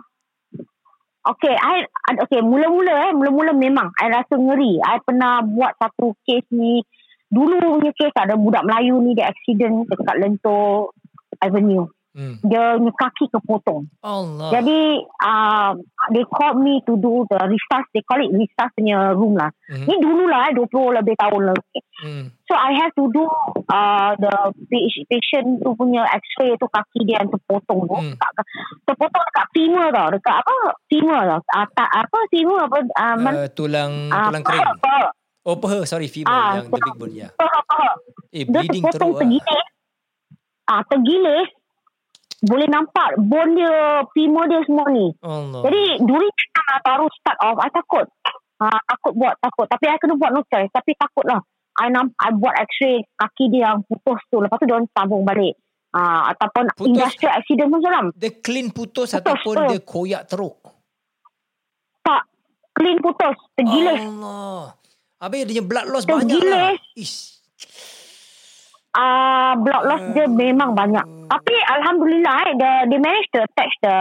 Okay, I, okay, mula-mula eh, mula-mula memang I rasa ngeri. I pernah buat satu case ni, dulu punya case ada budak Melayu ni dia accident dekat Lentor Avenue. Hmm. Dia punya kaki kepotong. Allah. Jadi, uh, they called me to do the resusc, they call it resusc punya room lah. Mhm. Ni dulu lah, eh, 20 lebih tahun lah. Okay. Hmm. So I have to do uh, the pa- patient tu punya x-ray tu kaki dia yang terpotong tu. Hmm. Kat, terpotong dekat femur tau. Dekat apa? Femur tau. Uh, tak, apa femur apa? Uh, man, Uh, tulang uh, tulang kering. paha, Oh, paha. Sorry, femur Ah, yang the big bone. Ya. paha, paha. Eh, bleeding teruk lah. tergilis. Ah, tergilis. Boleh nampak bone dia, femur dia semua ni. Allah. Jadi during time I baru start off, I takut. Uh, takut buat, takut. Tapi I kena buat no choice. Tapi takut lah. I, namp, I buat x-ray kaki dia yang putus tu. Lepas tu dia orang sambung balik. Uh, ataupun Putus? industrial accident pun seram. Dia clean putus Putus, ataupun putus. dia koyak teruk? Tak. Clean putus. Tergilis. Allah. Habis dia blood loss Tergilis. banyak lah. Ish. Uh, blood loss dia memang banyak. Tapi alhamdulillah eh, the, they managed to attach the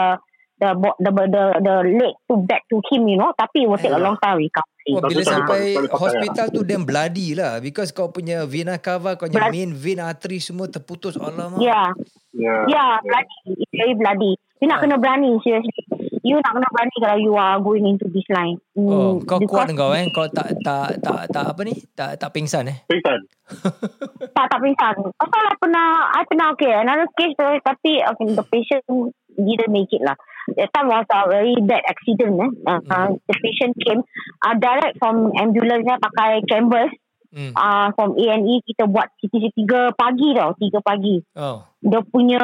the bo- the the the leg to back to him you know tapi it will take a long time recovery. Oh, bila sampai hospital tu damn bloody lah. Because kau punya vena cava, kau punya main vein artery semua terputus. Alamak. Yeah. Ya. Yeah, bloody. It's very bloody. You nak Ah. kena berani seriously. You nak kena berani kalau you are going into this line. Oh, Mm, kau kuat kau eh. Kau tak tak tak tak apa ni? Tak tak pingsan eh. Pingsan. Tak, tak pingsan. Pasal I pernah, I pernah okay, another case tu, tapi okay, the patient didn't make it lah. That time was a very bad accident eh. Uh, uh, the patient came uh, direct from ambulance eh, pakai canvas. Hmm. Uh, from A&E kita buat CT 3 pagi tau, 3 pagi. Oh. Dia punya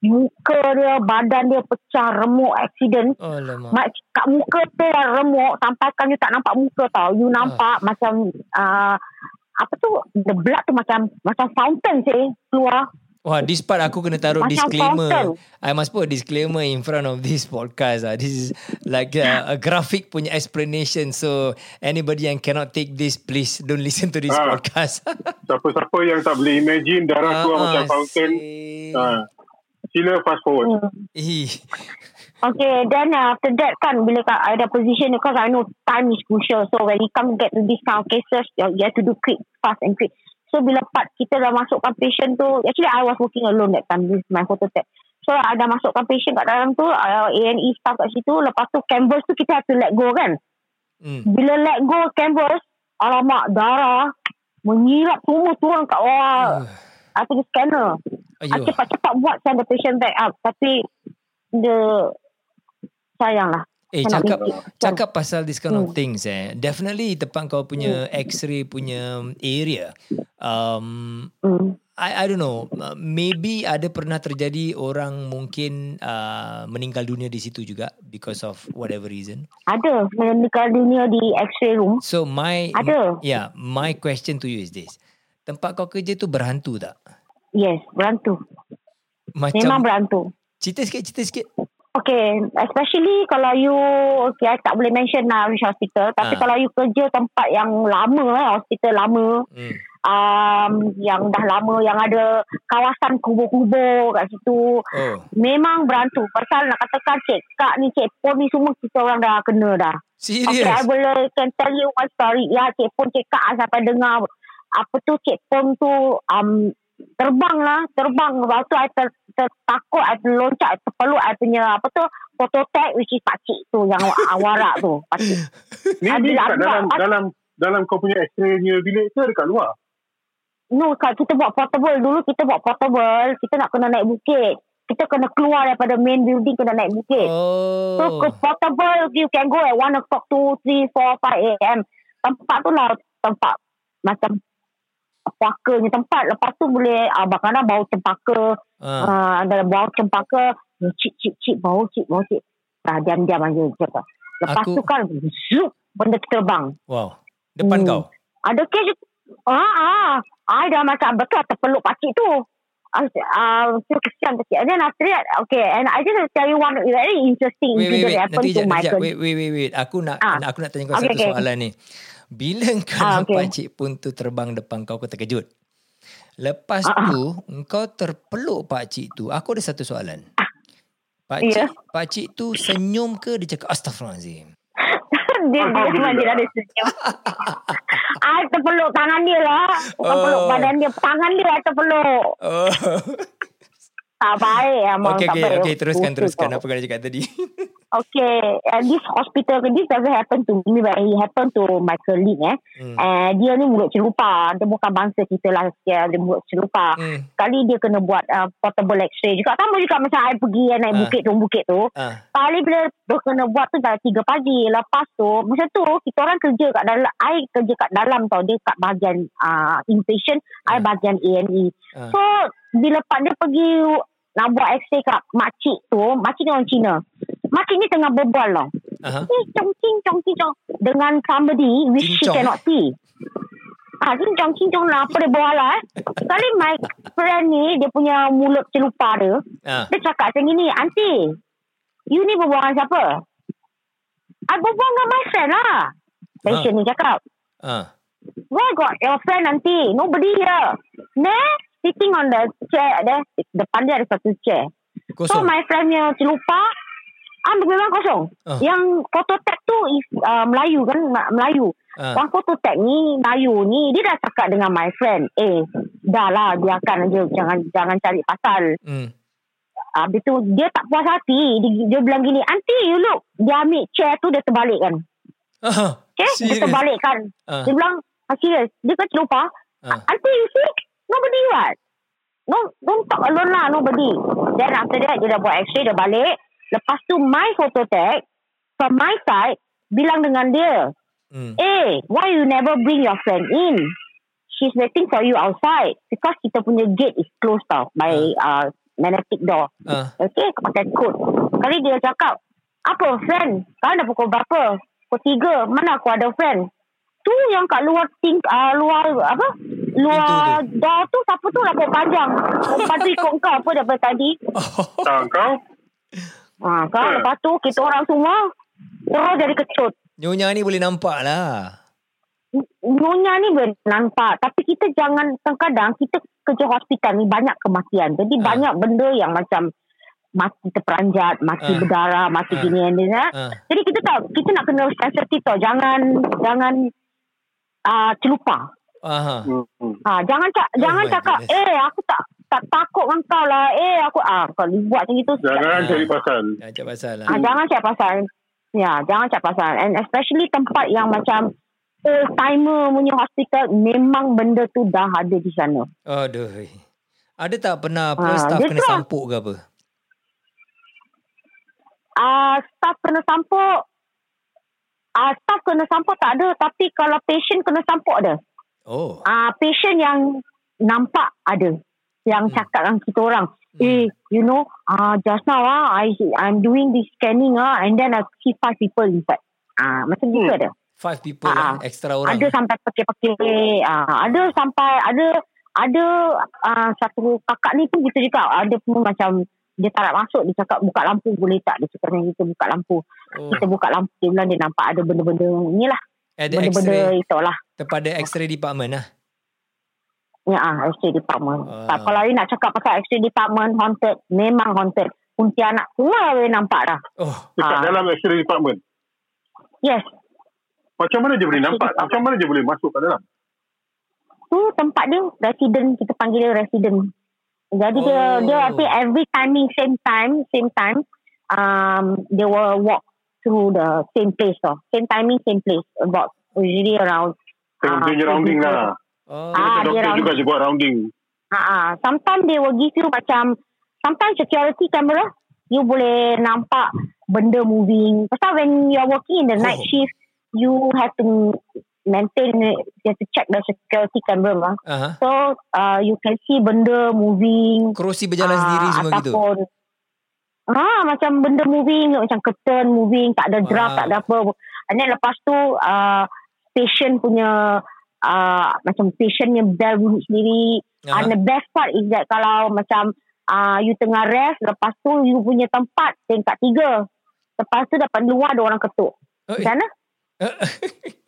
muka dia, badan dia pecah, remuk accident. Oh. Mak, kat muka dia remuk sampai kan you tak nampak muka tau. You nampak macam uh, apa tu the blood tu macam macam fountain sih keluar. Wah, this part aku kena taruh Macam disclaimer. fountain. I must put a disclaimer in front of this podcast. Ah, This is like a, a graphic punya explanation. So anybody yang cannot take this, please don't listen to this Ah. podcast. Siapa-siapa yang tak boleh imagine darah keluar macam fountain. Ha. Sila fast forward. Hmm. Okay, then uh, after that kan bila kat I ada position because I know time is crucial. So when you come get to this kind of cases, you, you have to do quick, fast and quick. So bila part kita dah masukkan patient tu, actually I was working alone that time with my photo tech. So I dah masukkan patient kat dalam tu, uh, A&E staff kat situ. Lepas tu canvas tu kita have to let go kan. Hmm. Bila let go canvas, alamak darah menyirap semua turun kat bawah. Uh, Apa tu scanner. I Ayuh. cepat-cepat buat send the patient back up. Tapi dia sayang lah. Eh cakap it. cakap pasal this kind of Hmm. things eh. Definitely tempat kau punya X-ray punya area. Um Hmm. I I don't know. uh, Maybe ada pernah terjadi orang mungkin uh, meninggal dunia di situ juga because of whatever reason. Ada meninggal dunia di x-ray room. So my Ada. Yeah, my question to you is this. Tempat kau kerja tu berhantu tak? Yes, berantu. Macam Memang berantu. cerita sikit, cerita sikit. Okay, especially kalau you, okay, I tak boleh mention lah which hospital. Tapi Ah. kalau you kerja tempat yang lama, eh, hospital lama, Hmm. um, yang dah lama, yang ada kawasan kubur-kubur kat situ, Oh. memang berantu. Pasal nak katakan cik kak ni, cik pon ni semua kita orang dah kena dah. Okay, I boleh can tell you one story. Ya, cik pon cik kak I sampai dengar apa tu cik pon tu um, terbang lah, terbang. Lepas tu I ter, ter, takut, I terloncat, terpeluk, I punya apa tu, phototag which is pakcik tu yang warak tu. Pakcik. Ni, kat dalam ada. dalam dalam kau punya X-ray punya bilik ke dekat luar? No, kalau kita buat portable. Dulu kita buat portable, kita nak kena naik bukit. kita kena keluar daripada main building kena naik bukit. So Oh. comfortable you can go at 1 o'clock, 2, 3, 4, 5 a.m. Tempat tu lah tempat macam puakanya tempat. Lepas tu boleh uh, kadang bau cempaka. Ah. Uh, ada bau cempaka. Cip, cip, cip. Bau cip, bau cip. Dah diam-diam aja. Cakap. Lepas Aku- tu kan zup benda terbang. Wow. Depan Hmm. kau. Ada kes ah ah I dah macam betul terpeluk pakcik tu. Ah uh, uh, kesian pakcik. And then after that okay and I just tell you one very interesting Wait, wait, incident wait. that happened to my. Wait, wait, wait, wait. Aku nak Ah. aku nak tanya kau Okay, satu okay. soalan ni. Bila kau Ah, nampak okay. cik pun tu terbang depan kau, kau terkejut. Lepas Ah, ah. tu, kau terpeluk pak cik tu. Aku ada satu soalan. Pak Ya. cik, pak cik tu senyum ke dia cakap astagfirullahalazim? dia dia memang dia ada senyum. I terpeluk tangan dia lah. Bukan Oh. peluk badan dia. Tangan dia terpeluk. Oh. Tak baik. Emang okay, tak okay, baik. okay. Teruskan, teruskan. Apa kau nak cakap tadi? Okay, uh, this hospital, this doesn't happen to me, but it happened to my colleague eh. Hmm. Uh, dia ni mulut celupa. Dia bukan bangsa kita lah. Dia, mulut celupa. Hmm. Kali dia kena buat uh, portable x-ray juga. Sama juga macam I pergi uh, naik Ah. bukit tu, bukit tu. Ah. Kali bila dia kena buat tu dah 3 pagi. Lepas tu, macam tu kita orang kerja kat dalam, I kerja kat dalam tau. Dia kat bahagian uh, inpatient, I Ah. bahagian A&E. Ah. So, bila pak dia pergi nak buat x-ray kat makcik tu, makcik ni orang Cina. Makcik ni tengah berbual. Aha. Eh, cong cong cing cong dengan somebody which she cannot see. Ah, cincong cincong lah apa dia bawa lah eh. Sekali my friend ni dia punya mulut celupa dia. Ah. Dia cakap macam gini, Aunty, you ni berbual dengan siapa? I berbual dengan my friend lah. Patient ni cakap, Ah. where got your friend Aunty? Nobody here. Nah, sitting on the chair there. Depan dia ada satu chair. So Kosong. my friend punya celupa ah memang kosong. Ah. Yang phototag tu is uh, Melayu kan Melayu. Ah. Yang phototag ni Melayu ni dia dah cakap dengan my friend, eh dah lah biarkan aja jangan jangan cari pasal. Hmm. Habis tu dia tak puas hati. Dia, dia bilang gini, "Aunty, you look." Dia ambil chair tu dia terbalikkan. Ah. Okay? Dia Serious? terbalikkan. Ah. Dia bilang, ah. Dia kan lupa. Ah. Auntie, you see? Nobody what? No, don't talk alone lah, nobody. Then after that, dia dah buat x-ray, dia balik. Lepas tu, my photo tag, from my side, bilang dengan dia, Hmm. eh, why you never bring your friend in? She's waiting for you outside. Because kita punya gate is closed tau, by uh, magnetic door. Ah. Okay, pakai kod. Kali dia cakap, apa friend? Kau dah pukul berapa? Pukul tiga. Mana aku ada friend? Tu yang kat luar ting, uh, luar apa? Luar door tu siapa tu rambut panjang. Lepas tu ikut kau apa daripada tadi. Tak kau? Ha, kau lepas tu kita orang semua terus jadi kecut. Nyonya ni boleh nampak lah. Nyonya ni boleh nampak. Tapi kita jangan, kadang-kadang kita kerja hospital ni banyak kematian. Jadi Ah. banyak benda yang macam mati terperanjat, mati Ah. berdarah, mati Ah. gini and this, eh. Ah. Jadi kita tahu kita nak kena sensitif tau. Jangan jangan uh, celupa. Aha. Hmm. hmm. Ha, jangan cak, Oh jangan cakap goodness. eh aku tak tak takut dengan kau lah. Eh aku ah kau buat macam itu. Jangan cari pasal. Jangan cakap pasal lah. Ah, jangan cak pasal. Ya, jangan cak pasal. And especially tempat yang macam old timer punya hospital memang benda tu dah ada di sana. Aduh. Ada tak pernah apa Ah, staff kena tu- sampuk ke apa? Ah, staff kena sampuk Ah, staff kena sampuk tak ada tapi kalau patient kena sampuk ada. Oh. Ah, patient yang nampak ada yang Hmm. cakap dengan kita orang eh you know ah just now ah I I'm doing this scanning ah and then I see five people inside ah macam gitu Hmm. ada Five people lah. Extra orang. ada sampai pakai-pakai ah ada sampai ada ada ah, satu kakak ni pun gitu juga ada pun macam dia tak nak masuk dia cakap buka lampu boleh tak dia cakap dengan kita buka lampu Oh. kita buka lampu dia bilang dia nampak ada benda-benda ni lah Ada benda-benda X-ray. itulah Kepada X-ray department lah. Ya, ah, X-ray department. Ah. Ah. Kalau you nak cakap pasal X-ray department haunted, memang haunted. Pontianak semua boleh nampak dah. Oh. Dekat Ah. dalam X-ray department. Yes. Macam mana dia boleh nampak? department. Macam mana dia boleh masuk kat dalam? Tu tempat dia, resident. Kita panggil dia resident. Jadi dia, Oh. dia nanti every timing, same time, same time, um, they will walk through the same place tau. Same timing, same place. About usually around Tengok Ah, dia punya rounding lah. Oh. Ah, dia rounding. juga dia buat rounding. Ha ah, sometimes they will give you macam sometimes security camera, you boleh nampak benda moving. Pasal when you are working in the night Oh. shift, you have to maintain, you have to check the security camera lah. Aha. So uh, you can see benda moving. Kerusi berjalan ah, sendiri semua gitu. Ah, macam benda moving, macam curtain moving, tak ada draft, Wow. tak ada apa. And then lepas tu, uh, patient punya, uh, macam patientnya bell bunyi sendiri. Aha. And the best part is that kalau macam uh, you tengah rest, lepas tu you punya tempat tingkat tiga. Lepas tu dapat luar ada orang ketuk. Oh, Di sana?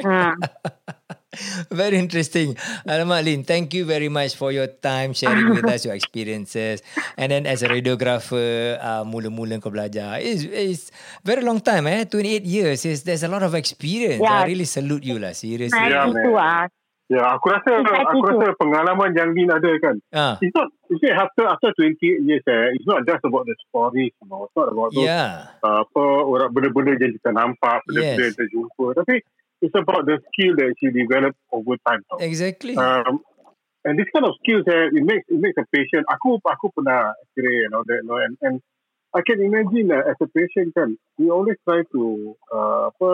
ha. Very interesting. Alamak Lin, thank you very much for your time sharing with us your experiences. And then as a radiographer, uh, mula-mula kau belajar. It's, it's very long time eh, 28 years. It's, there's a lot of experience. Yeah. I really salute you lah, seriously. Yeah, Nah, itu ah. Ya, aku rasa aku rasa pengalaman yang Lin ada kan. Ah, It's not, it's not after after 28 years eh, it's not just about the stories, you know. It's not about those yeah. uh, apa orang benda-benda yang kita nampak, benda-benda Yes. yang kita jumpa. Tapi it's about the skill that you develop over time. Tau. Exactly. Um, and this kind of skills, eh, it makes it makes a patient. Aku aku pernah X-ray and all that, you know, and and I can imagine uh, as a patient kan, we always try to uh, apa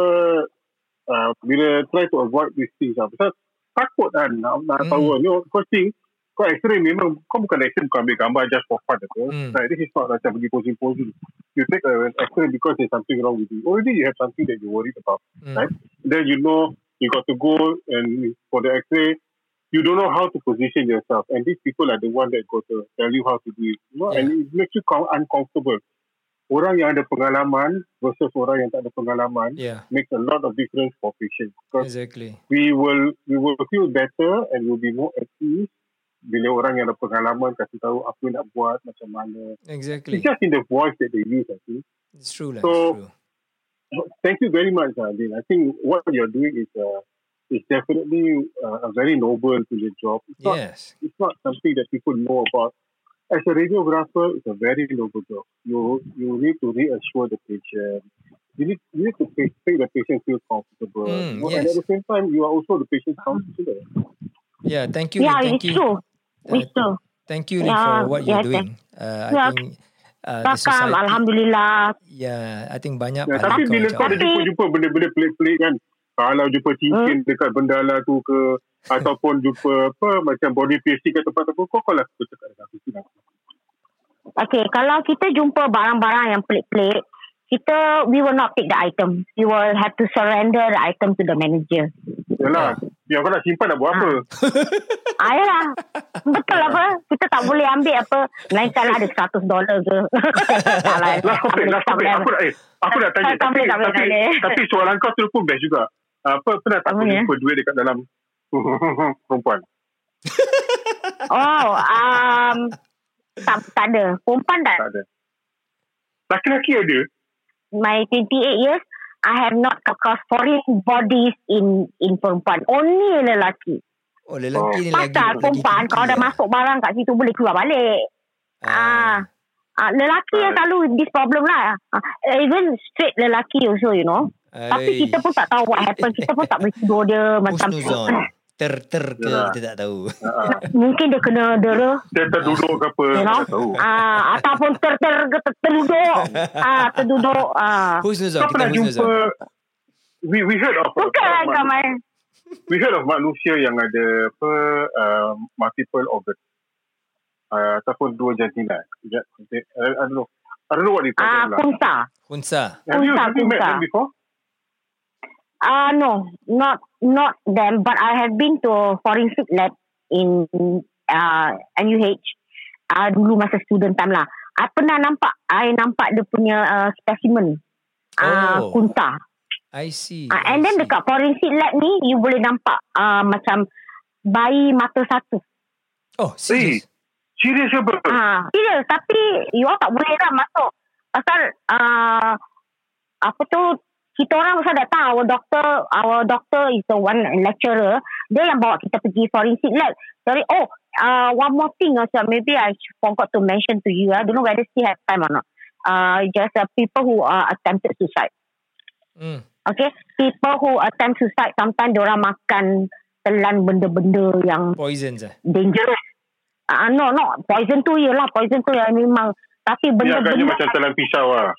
uh, bila try to avoid these things. Lah. Pasal takut kan nak, nak Hmm. tahu. You know, first thing, kau X-ray memang kau bukan X-ray ambil gambar just for fun. Apa. Hmm. Like, this is not macam pergi posing-posing. You take an X-ray because there's something wrong with you. Already you have something that you're worried about Mm. right? then you know you got to go and for the X-ray, you don't know how to position yourself, and these people are the one that go to tell you how to do it. You know, Yeah. and it makes you com- uncomfortable. Orang yang ada pengalaman versus orang yang tak ada pengalaman Yeah, makes a lot of difference for patients because exactly. we will we will feel better and we'll be more at ease bila orang yang ada pengalaman kasih tahu apa nak buat macam mana. Exactly. It's just in the voice that they use, I think. It's true lah. So- it's true. Thank you very much, Adin. I think what you're doing is uh, is definitely uh, a very noble to your job. It's not Yes. it's not something that people know about. As a radiographer, it's a very noble job. You you need to reassure the patient. You need you need to make, make the patient feel comfortable. Mm, know, And yes. at the same time, you are also the patient's counselor. Yeah, thank you. Yeah. Thank it's you. true. Uh, true. Thank you Yeah, for what you're yeah, doing. Uh, I Yeah. think uh, Takam, society. Alhamdulillah. Yeah, I think banyak Ya, pahala tapi bila kau ada jumpa-jumpa benda-benda pelik-pelik kan, kalau jumpa cincin dekat bendala tu ke, ataupun jumpa apa macam body piercing kat tempat-tempat, kau kau lah aku cakap dengan aku. Okay, kalau kita jumpa barang-barang yang pelik-pelik, kita, we will not take the item. We will have to surrender the item to the manager. Yalah, yang kau nak simpan nak buat apa? Ah, yalah. Betul apa? Kita tak boleh ambil apa. Lain kali ada 100 dolar ke. tak lah. Last Tak topic, boleh, last tak topic. boleh. Aku nak, eh, aku nak tanya. Tak- Tapi, boleh, tak boleh, tapi, boleh. tapi soalan kau tu pun best juga. Apa, pernah tak ya? jumpa duit dekat dalam perempuan? Oh, um, tak, tak ada. Perempuan tak. Tak ada. Laki-laki ada. My 28 years, I have not across foreign bodies in in perempuan. Only lelaki. Oh, lelaki ni lagi. Pasal perempuan, kalau dah lah. masuk barang kat situ, boleh keluar balik. Ah. Ah, lelaki yang selalu this problem lah. Ah, even straight lelaki also, you know. Tapi Aduh. kita pun tak tahu what happen. Kita pun tak boleh tidur dia macam Husnuzon. Ter-ter ke Yalah. kita tak tahu. Uh, mungkin dia kena dera, dia terduduk ke apa, you know. tak tahu. Ah, ataupun ter ter ter terduduk. Ah, terduduk. Ah. Husnuzon. Kau Kita pernah jumpa, husnuzon. we, we heard of, Bukan lah of- Kamal. we heard of manusia yang ada apa uh, multiple organ uh, ataupun dua jantina. Ya, I, I don't know. I don't know what it's Ah, called lah. kunsa. Hunsa. Have you, kunsa, have you met them before? Ah, no, not not them, but I have been to a forensic lab in uh, NUH uh, dulu masa student time lah. I pernah nampak, I nampak dia punya uh, specimen. Uh, Oh. kunta. I see. Uh, I and then see. dekat forensic lab ni, you boleh nampak uh, macam bayi mata satu. Oh, serius? Serius ke apa? Ah, serius. Tapi you all tak boleh lah masuk. Pasal uh, apa tu kita orang pasal dah tahu our doctor our doctor is the one lecturer. Dia yang bawa kita pergi forensic lab. Jadi oh uh, one more thing also. Maybe I forgot to mention to you I don't know whether still have time or not. Uh, just uh, people who uh, attempted suicide. Hmm. okay? People who attempt suicide sometimes orang makan telan benda-benda yang Poisons eh? dangerous. Ah, no, no. Poison tu ialah poison tu yang memang. Tapi Dia agaknya benda-benda macam telan pisau lah.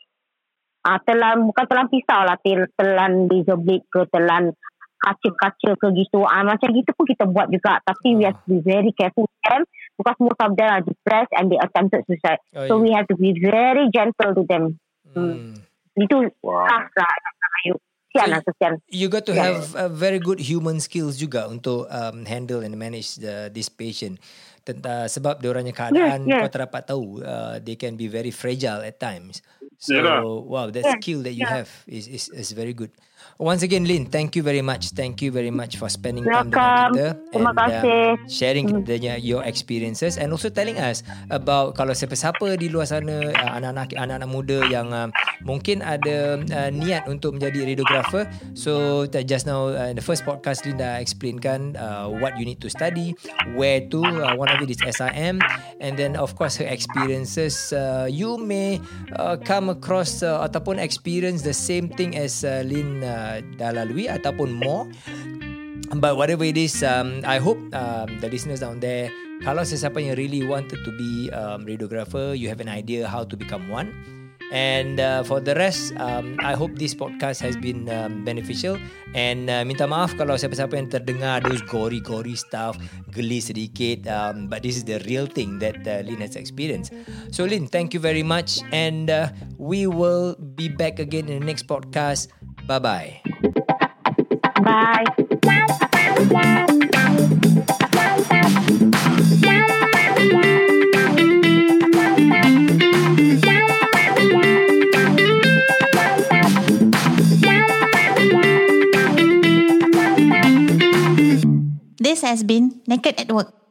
Ah, telan bukan telan pisau lah, tel- telan razor blade ke telan kaca-kaca ke gitu. Ah, macam gitu pun kita buat juga. Tapi we have to be very careful with them because most of them are depressed and they attempted suicide. Oh, so yeah. we have to be very gentle to them. Hmm. Itu Wow. khas lah. Kesian lah, kesian. You got to Yeah. have uh, very good human skills juga untuk um, handle and manage the, this patient. Tentang sebab dia orangnya keadaan yes. kau tak dapat tahu uh, they can be very fragile at times. So wow, that skill that you have is, is is very good. Once again, Lynn, thank you very much. Thank you very much for spending time dengan Welcome. kita Terima and kasih. Um, sharing kita your experiences and also telling us about kalau siapa-siapa di luar sana uh, anak-anak anak-anak muda yang uh, mungkin ada uh, niat untuk menjadi radiographer. So that just now uh, in the first podcast Linda explainkan uh, what you need to study, where to. Uh, one of it is SIM, and then of course her experiences. Uh, you may uh, come across uh, ataupun experience the same thing as uh, Lin uh, dah lalui ataupun more. But whatever it is, um, I hope um, the listeners down there, kalau sesiapa yang really wanted to be um, radiographer, you have an idea how to become one. And uh, for the rest, um, I hope this podcast has been um, beneficial. And uh, minta maaf kalau siapa-siapa yang terdengar those gory-gory stuff, geli sedikit. Um, but this is the real thing that uh, Lynn has experienced. So Lynn, thank you very much. And uh, we will be back again in the next podcast. Bye-bye. Bye. This has been Naked at Work.